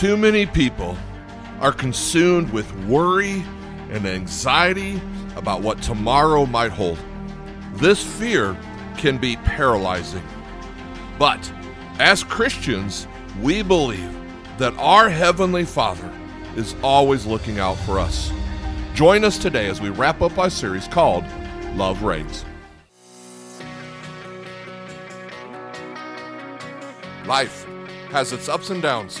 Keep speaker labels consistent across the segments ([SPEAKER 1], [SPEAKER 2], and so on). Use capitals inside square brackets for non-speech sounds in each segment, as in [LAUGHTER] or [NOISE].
[SPEAKER 1] Too many people are consumed with worry and anxiety about what tomorrow might hold. This fear can be paralyzing. But as Christians, we believe that our Heavenly Father is always looking out for us. Join us today as we wrap up our series called Love Reigns. Life has its ups and downs.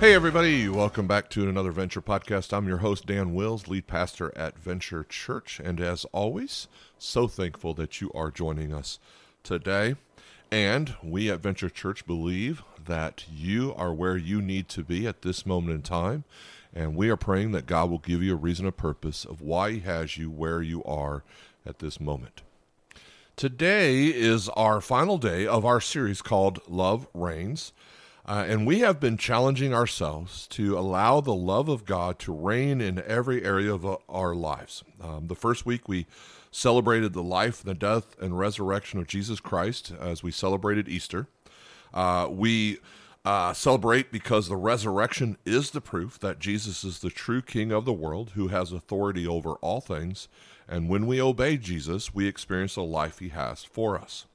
[SPEAKER 1] Hey, everybody, welcome back to another Venture podcast. I'm your host, Dan Wills, lead pastor at Venture Church. And as always, so thankful that you are joining us today. And we at Venture Church believe that you are where you need to be at this moment in time. And we are praying that God will give you a reason and purpose of why He has you where you are at this moment. Today is our final day of our series called Love Reigns. Uh, and we have been challenging ourselves to allow the love of God to reign in every area of our lives. Um, the first week, we celebrated the life, the death, and resurrection of Jesus Christ as we celebrated Easter. Uh, we uh, celebrate because the resurrection is the proof that Jesus is the true King of the world who has authority over all things. And when we obey Jesus, we experience the life he has for us.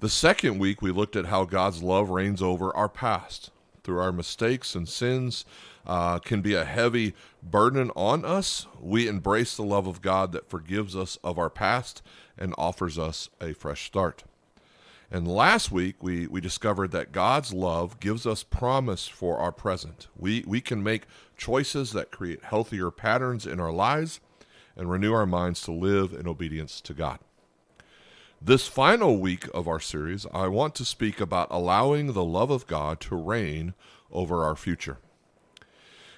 [SPEAKER 1] The second week, we looked at how God's love reigns over our past. Through our mistakes and sins uh, can be a heavy burden on us. We embrace the love of God that forgives us of our past and offers us a fresh start. And last week, we, we discovered that God's love gives us promise for our present. We, we can make choices that create healthier patterns in our lives and renew our minds to live in obedience to God. This final week of our series, I want to speak about allowing the love of God to reign over our future.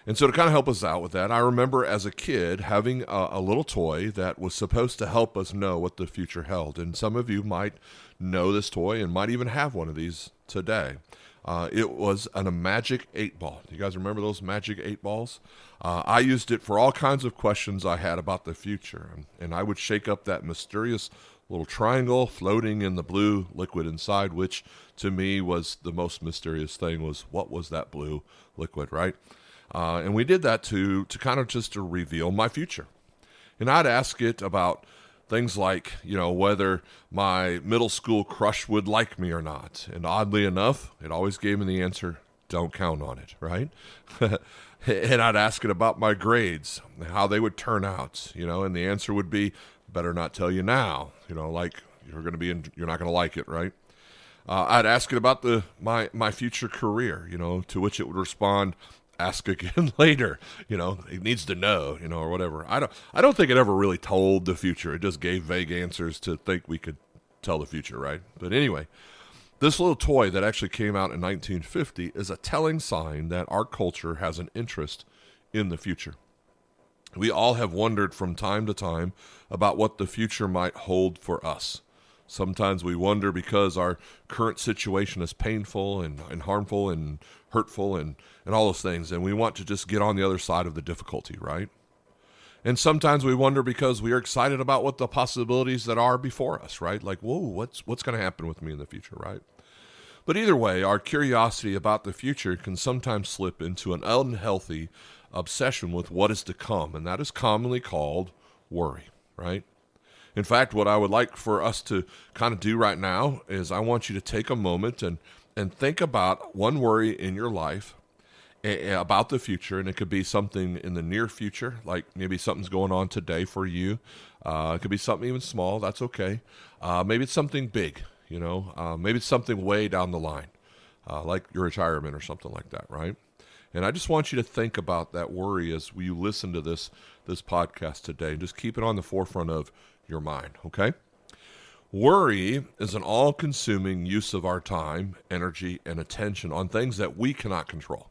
[SPEAKER 1] And so, to kind of help us out with that, I remember as a kid having a, a, little toy that was supposed to help us know what the future held. And some of you might know this toy and might even have one of these today. Uh, it was an, a magic eight ball. You guys remember those magic eight balls? Uh, I used it for all kinds of questions I had about the future. And, and I would shake up that mysterious little triangle floating in the blue liquid inside, which to me was the most mysterious thing was what was that blue liquid, right? Uh, and we did that to to kind of just to reveal my future. And I'd ask it about things like, you know, whether my middle school crush would like me or not. And oddly enough, it always gave me the answer, don't count on it, right? [LAUGHS] and I'd ask it about my grades, how they would turn out, you know, and the answer would be, better not tell you now. You know, like you're going to be in, you're not going to like it, right? Uh, I'd ask it about the my my future career. You know, to which it would respond, ask again [LAUGHS] later. You know, it needs to know. You know, or whatever. I don't I don't think it ever really told the future. It just gave vague answers to think we could tell the future, right? But anyway. This little toy that actually came out in 1950 is a telling sign that our culture has an interest in the future. We all have wondered from time to time about what the future might hold for us. Sometimes we wonder because our current situation is painful and, and harmful and hurtful and, and all those things, and we want to just get on the other side of the difficulty, right? And sometimes we wonder because we are excited about what the possibilities that are before us, right? Like, whoa, what's what's going to happen with me in the future, right? But either way, our curiosity about the future can sometimes slip into an unhealthy obsession with what is to come, and that is commonly called worry, right? In fact, what I would like for us to kind of do right now is I want you to take a moment and and think about one worry in your life about the future, and it could be something in the near future, like maybe something's going on today for you. Uh, it could be something even small. That's okay. Uh, maybe it's something big. You know, uh, maybe it's something way down the line, uh, like your retirement or something like that, right? And I just want you to think about that worry as you listen to this this podcast today. And just keep it on the forefront of your mind, okay? Worry is an all-consuming use of our time, energy, and attention on things that we cannot control.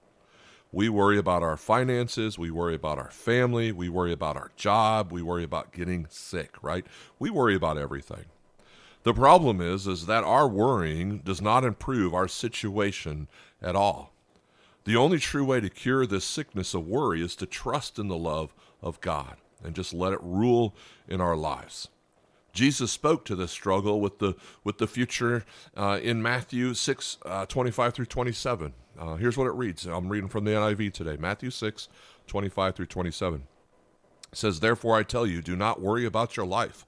[SPEAKER 1] We worry about our finances, we worry about our family, we worry about our job, we worry about getting sick, right? We worry about everything. The problem is is that our worrying does not improve our situation at all. The only true way to cure this sickness of worry is to trust in the love of God and just let it rule in our lives. Jesus spoke to this struggle with the with the future uh, in Matthew 6, uh, 25 through 27. Uh, here's what it reads. I'm reading from the NIV today. Matthew 6, 25 through 27. It says, Therefore I tell you, do not worry about your life,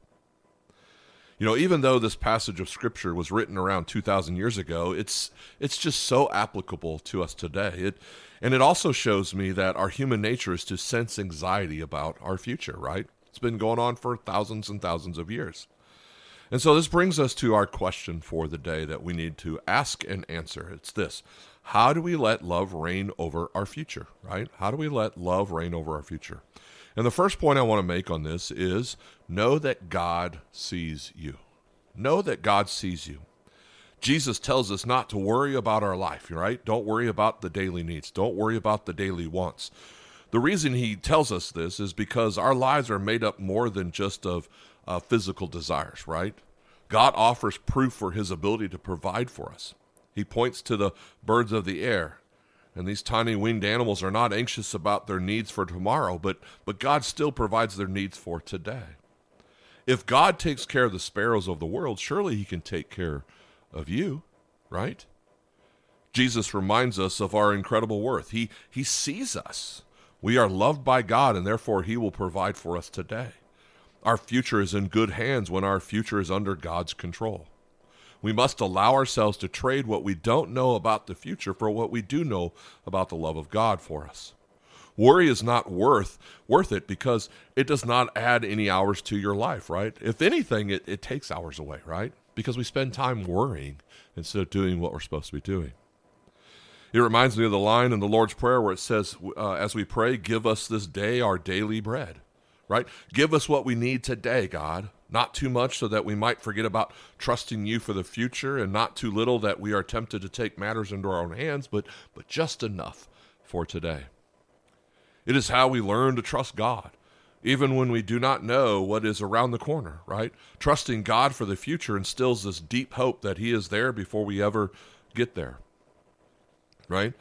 [SPEAKER 1] You know, even though this passage of scripture was written around 2000 years ago, it's it's just so applicable to us today. It and it also shows me that our human nature is to sense anxiety about our future, right? It's been going on for thousands and thousands of years. And so this brings us to our question for the day that we need to ask and answer. It's this How do we let love reign over our future, right? How do we let love reign over our future? And the first point I want to make on this is know that God sees you. Know that God sees you. Jesus tells us not to worry about our life, right? Don't worry about the daily needs. Don't worry about the daily wants. The reason he tells us this is because our lives are made up more than just of uh, physical desires, right? God offers proof for his ability to provide for us. He points to the birds of the air. And these tiny winged animals are not anxious about their needs for tomorrow, but, but God still provides their needs for today. If God takes care of the sparrows of the world, surely he can take care of you, right? Jesus reminds us of our incredible worth. He, he sees us. We are loved by God, and therefore He will provide for us today. Our future is in good hands when our future is under God's control. We must allow ourselves to trade what we don't know about the future for what we do know about the love of God for us. Worry is not worth worth it because it does not add any hours to your life, right? If anything, it, it takes hours away, right? Because we spend time worrying instead of doing what we're supposed to be doing. It reminds me of the line in the Lord's Prayer where it says, uh, as we pray, give us this day our daily bread, right? Give us what we need today, God. Not too much so that we might forget about trusting you for the future, and not too little that we are tempted to take matters into our own hands, but, but just enough for today. It is how we learn to trust God, even when we do not know what is around the corner, right? Trusting God for the future instills this deep hope that He is there before we ever get there right?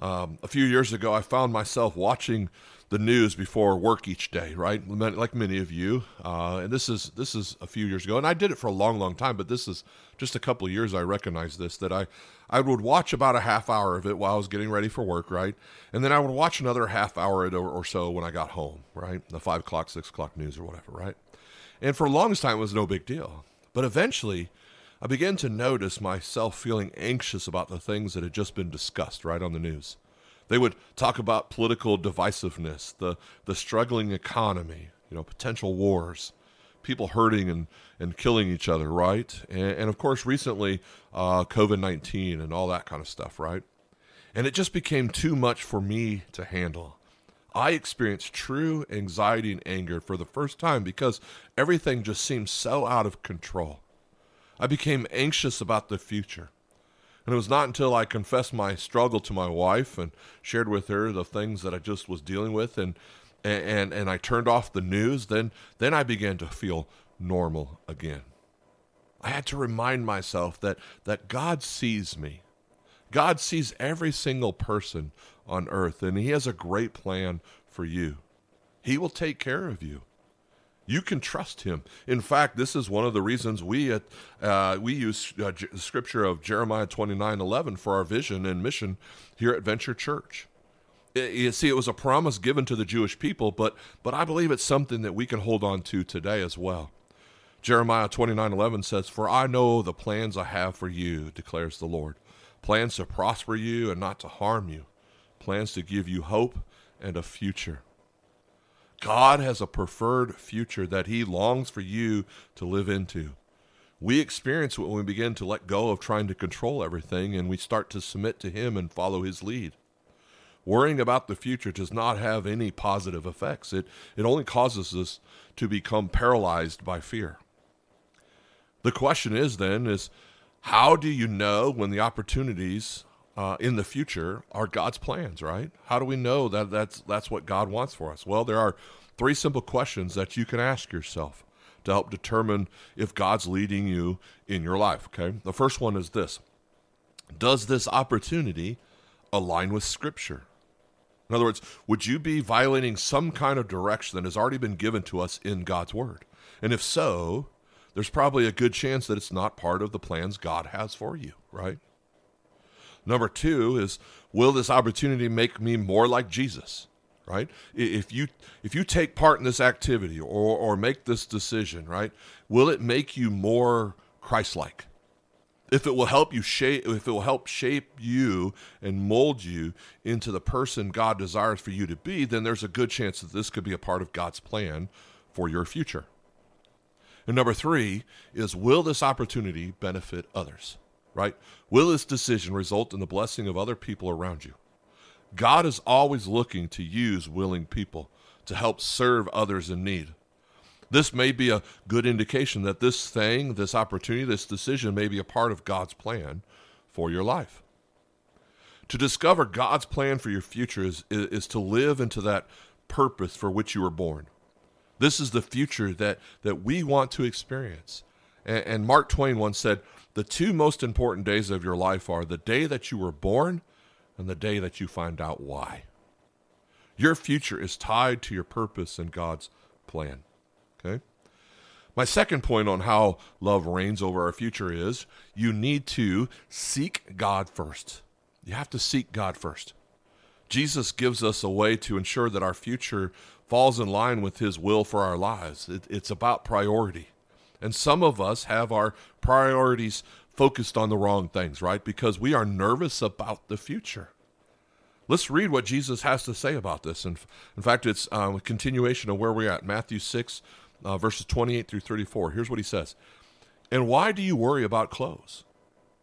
[SPEAKER 1] Um, a few years ago, I found myself watching the news before work each day, right? Like many of you, uh, and this is this is a few years ago, and I did it for a long, long time. But this is just a couple of years. I recognized this that I I would watch about a half hour of it while I was getting ready for work, right? And then I would watch another half hour or, so when I got home, right? The five o'clock, six o'clock news or whatever, right? And for the longest time, it was no big deal. But eventually, I began to notice myself feeling anxious about the things that had just been discussed right on the news. They would talk about political divisiveness, the, the struggling economy, you know, potential wars, people hurting and, and killing each other, right? And, and of course, recently, uh, COVID 19 and all that kind of stuff, right? And it just became too much for me to handle. I experienced true anxiety and anger for the first time because everything just seemed so out of control. I became anxious about the future. And it was not until I confessed my struggle to my wife and shared with her the things that I just was dealing with and and and I turned off the news, then then I began to feel normal again. I had to remind myself that that God sees me. God sees every single person on earth and he has a great plan for you. He will take care of you. You can trust him. In fact, this is one of the reasons we at uh, we use uh, J- scripture of Jeremiah twenty nine eleven for our vision and mission here at Venture Church. It, you see, it was a promise given to the Jewish people, but but I believe it's something that we can hold on to today as well. Jeremiah twenty nine eleven says, "For I know the plans I have for you," declares the Lord, plans to prosper you and not to harm you, plans to give you hope and a future. God has a preferred future that He longs for you to live into. We experience when we begin to let go of trying to control everything and we start to submit to Him and follow His lead. Worrying about the future does not have any positive effects. It, it only causes us to become paralyzed by fear. The question is then is how do you know when the opportunities uh, in the future are God's plans, right? How do we know that that's that's what God wants for us? Well, there are three simple questions that you can ask yourself to help determine if God's leading you in your life, okay? The first one is this. Does this opportunity align with scripture? In other words, would you be violating some kind of direction that has already been given to us in God's word? And if so, there's probably a good chance that it's not part of the plans God has for you, right? Number two is will this opportunity make me more like Jesus? Right? If you if you take part in this activity or or make this decision, right, will it make you more Christ-like? If it will help you shape if it will help shape you and mold you into the person God desires for you to be, then there's a good chance that this could be a part of God's plan for your future. And number three is will this opportunity benefit others? Right? Will this decision result in the blessing of other people around you? God is always looking to use willing people to help serve others in need. This may be a good indication that this thing, this opportunity, this decision may be a part of God's plan for your life. To discover God's plan for your future is, is, is to live into that purpose for which you were born. This is the future that, that we want to experience. And, and Mark Twain once said, the two most important days of your life are the day that you were born and the day that you find out why. Your future is tied to your purpose and God's plan. Okay? My second point on how love reigns over our future is you need to seek God first. You have to seek God first. Jesus gives us a way to ensure that our future falls in line with His will for our lives. It, it's about priority. And some of us have our priorities focused on the wrong things, right? Because we are nervous about the future. Let's read what Jesus has to say about this. And in fact, it's um, a continuation of where we're at Matthew 6, uh, verses 28 through 34. Here's what he says And why do you worry about clothes?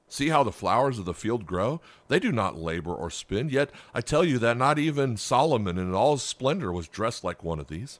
[SPEAKER 1] See how the flowers of the field grow? They do not labor or spin. Yet I tell you that not even Solomon in all his splendor was dressed like one of these.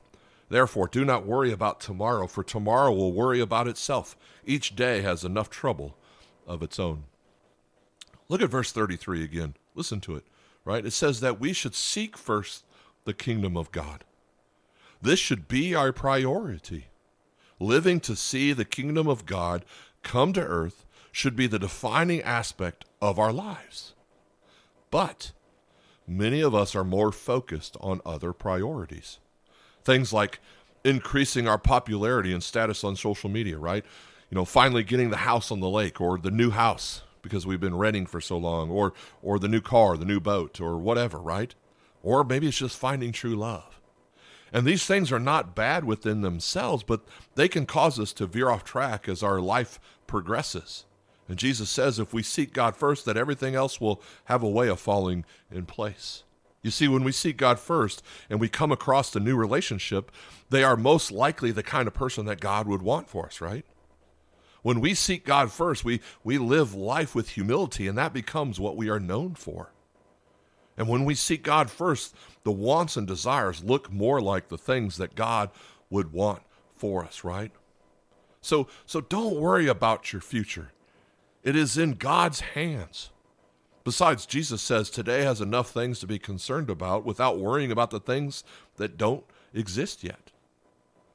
[SPEAKER 1] Therefore, do not worry about tomorrow, for tomorrow will worry about itself. Each day has enough trouble of its own. Look at verse 33 again. Listen to it, right? It says that we should seek first the kingdom of God. This should be our priority. Living to see the kingdom of God come to earth should be the defining aspect of our lives. But many of us are more focused on other priorities. Things like increasing our popularity and status on social media, right? You know, finally getting the house on the lake or the new house because we've been renting for so long or or the new car, the new boat or whatever, right? Or maybe it's just finding true love. And these things are not bad within themselves, but they can cause us to veer off track as our life progresses. And Jesus says if we seek God first, that everything else will have a way of falling in place. You see, when we seek God first and we come across a new relationship, they are most likely the kind of person that God would want for us, right? When we seek God first, we, we live life with humility, and that becomes what we are known for. And when we seek God first, the wants and desires look more like the things that God would want for us, right? So, so don't worry about your future. It is in God's hands. Besides, Jesus says today has enough things to be concerned about without worrying about the things that don't exist yet.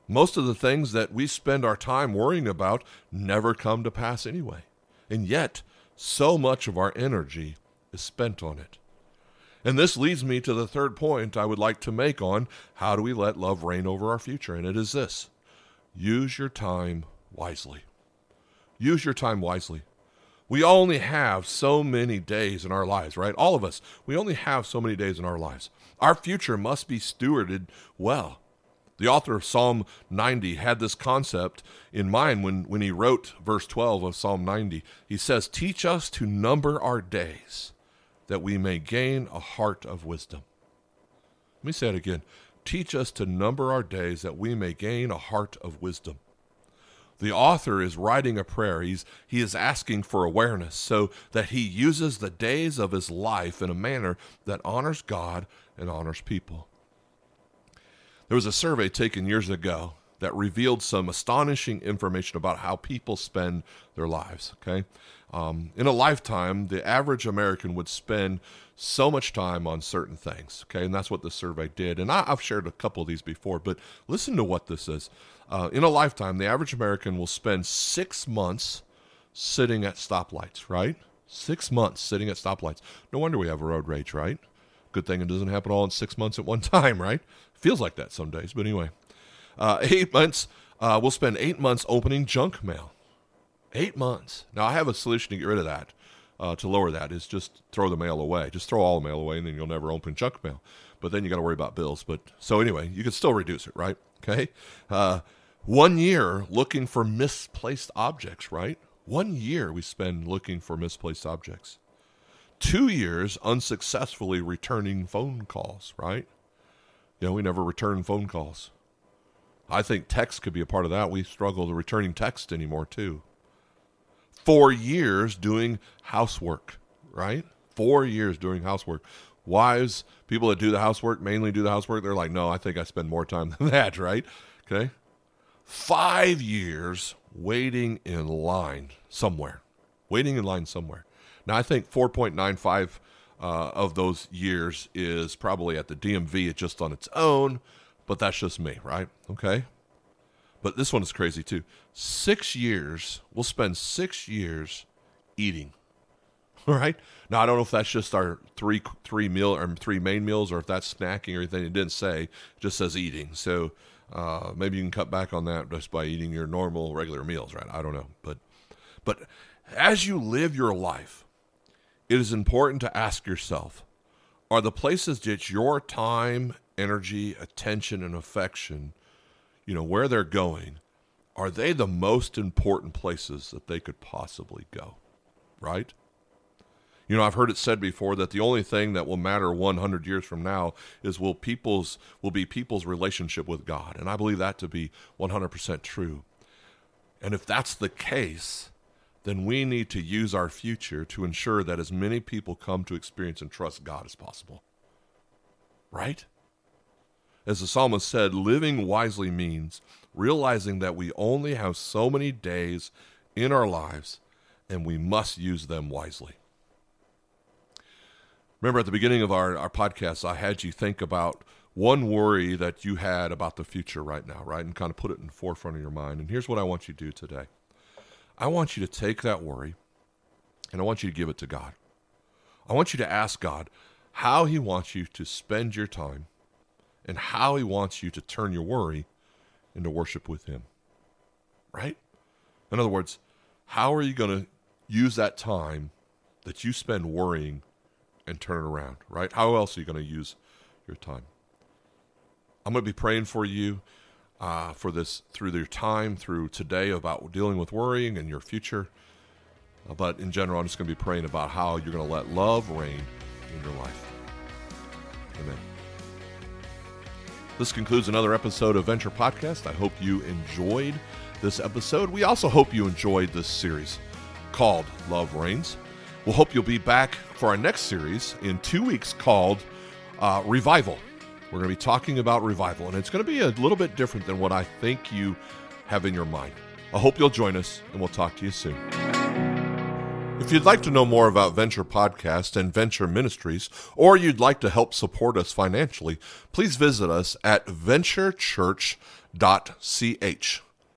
[SPEAKER 1] Most of the things that we spend our time worrying about never come to pass anyway. And yet, so much of our energy is spent on it. And this leads me to the third point I would like to make on how do we let love reign over our future. And it is this use your time wisely. Use your time wisely. We only have so many days in our lives, right? All of us. We only have so many days in our lives. Our future must be stewarded well. The author of Psalm 90 had this concept in mind when, when he wrote verse 12 of Psalm 90. He says, Teach us to number our days that we may gain a heart of wisdom. Let me say it again. Teach us to number our days that we may gain a heart of wisdom. The author is writing a prayer. He's, he is asking for awareness so that he uses the days of his life in a manner that honors God and honors people. There was a survey taken years ago that revealed some astonishing information about how people spend their lives. Okay. Um, in a lifetime, the average American would spend so much time on certain things. Okay. And that's what the survey did. And I, have shared a couple of these before, but listen to what this is. Uh, in a lifetime, the average American will spend six months sitting at stoplights, right? Six months sitting at stoplights. No wonder we have a road rage, right? Good thing it doesn't happen all in six months at one [LAUGHS] time, right? Feels like that some days, but anyway. Uh, [LAUGHS] eight months, uh, we'll spend eight months opening junk mail. Eight months. Now, I have a solution to get rid of that, uh, to lower that, is just throw the mail away. Just throw all the mail away, and then you'll never open junk mail. But then you got to worry about bills. But so anyway, you can still reduce it, right? Okay. Uh, one year looking for misplaced objects, right? One year we spend looking for misplaced objects. Two years unsuccessfully returning phone calls, right? You know, we never return phone calls. I think text could be a part of that. We struggle to returning text anymore too. Four years doing housework, right? Four years doing housework. Wives, people that do the housework, mainly do the housework, they're like, no, I think I spend more time [LAUGHS] than that, right? Okay. Five years waiting in line somewhere, waiting in line somewhere. Now, I think 4.95 uh, of those years is probably at the DMV just on its own, but that's just me, right? Okay. But this one is crazy too. Six years, we'll spend six years eating. All [LAUGHS] right. Now I don't know if that's just our three three meal or three main meals, or if that's snacking or anything. It didn't say. It just says eating. So uh, maybe you can cut back on that just by eating your normal regular meals, right? I don't know, but but as you live your life, it is important to ask yourself are the places that your time, energy, attention, and affection, you know, where they're going, are they the most important places that they could possibly go? Right? You know, I've heard it said before that the only thing that will matter 100 years from now is will people's will be people's relationship with God, and I believe that to be 100% true. And if that's the case, then we need to use our future to ensure that as many people come to experience and trust God as possible. Right? As the psalmist said, living wisely means realizing that we only have so many days in our lives and we must use them wisely. Remember at the beginning of our, our podcast, I had you think about one worry that you had about the future right now, right? And kind of put it in the forefront of your mind. And here's what I want you to do today I want you to take that worry and I want you to give it to God. I want you to ask God how He wants you to spend your time and how He wants you to turn your worry into worship with Him. Right? In other words, how are you going to use that time that you spend worrying and turn it around? Right? How else are you going to use your time? I'm going to be praying for you uh, for this through your time, through today about dealing with worrying and your future. Uh, but in general, I'm just going to be praying about how you're going to let love reign in your life. This concludes another episode of Venture Podcast. I hope you enjoyed this episode. We also hope you enjoyed this series called Love Reigns. We'll hope you'll be back for our next series in two weeks called uh, Revival. We're going to be talking about revival, and it's going to be a little bit different than what I think you have in your mind. I hope you'll join us, and we'll talk to you soon. If you'd like to know more about Venture Podcast and Venture Ministries, or you'd like to help support us financially, please visit us at venturechurch.ch.